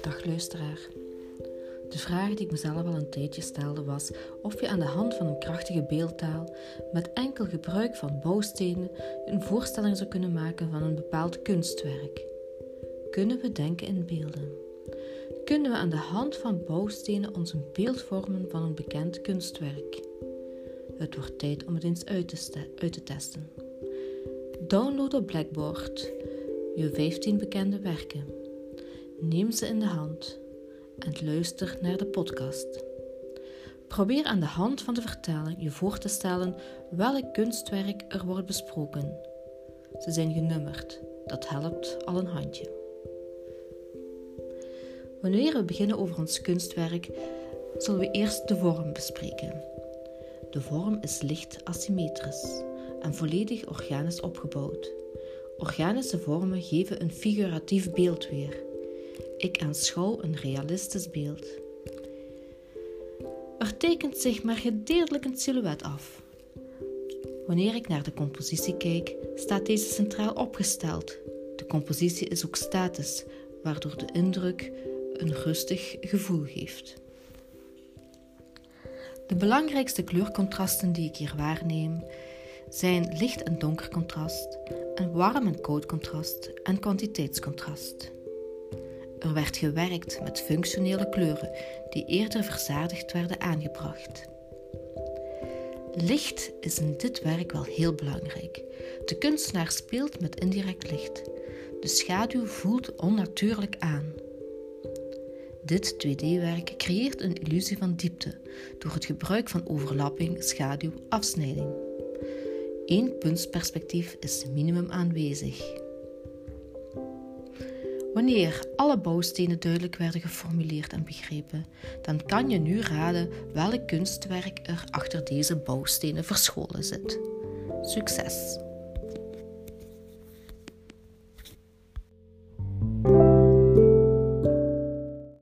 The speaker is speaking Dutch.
Dag luisteraar. De vraag die ik mezelf al een tijdje stelde was of je aan de hand van een krachtige beeldtaal met enkel gebruik van bouwstenen een voorstelling zou kunnen maken van een bepaald kunstwerk. Kunnen we denken in beelden? Kunnen we aan de hand van bouwstenen ons een beeld vormen van een bekend kunstwerk? Het wordt tijd om het eens uit te, uit te testen. Download op Blackboard je 15 bekende werken. Neem ze in de hand en luister naar de podcast. Probeer aan de hand van de vertaling je voor te stellen welk kunstwerk er wordt besproken. Ze zijn genummerd, dat helpt al een handje. Wanneer we beginnen over ons kunstwerk, zullen we eerst de vorm bespreken. De vorm is licht asymmetrisch en volledig organisch opgebouwd. Organische vormen geven een figuratief beeld weer. Ik aanschouw een realistisch beeld. Er tekent zich maar gedeeltelijk een silhouet af. Wanneer ik naar de compositie kijk, staat deze centraal opgesteld. De compositie is ook statisch, waardoor de indruk een rustig gevoel geeft. De belangrijkste kleurcontrasten die ik hier waarneem zijn licht- en donker contrast, en warm- en koud contrast en kwantiteitscontrast. Er werd gewerkt met functionele kleuren die eerder verzadigd werden aangebracht. Licht is in dit werk wel heel belangrijk. De kunstenaar speelt met indirect licht. De schaduw voelt onnatuurlijk aan. Dit 2D-werk creëert een illusie van diepte door het gebruik van overlapping, schaduw, afsnijding. Eén puntsperspectief is minimum aanwezig. Wanneer alle bouwstenen duidelijk werden geformuleerd en begrepen, dan kan je nu raden welk kunstwerk er achter deze bouwstenen verscholen zit. Succes!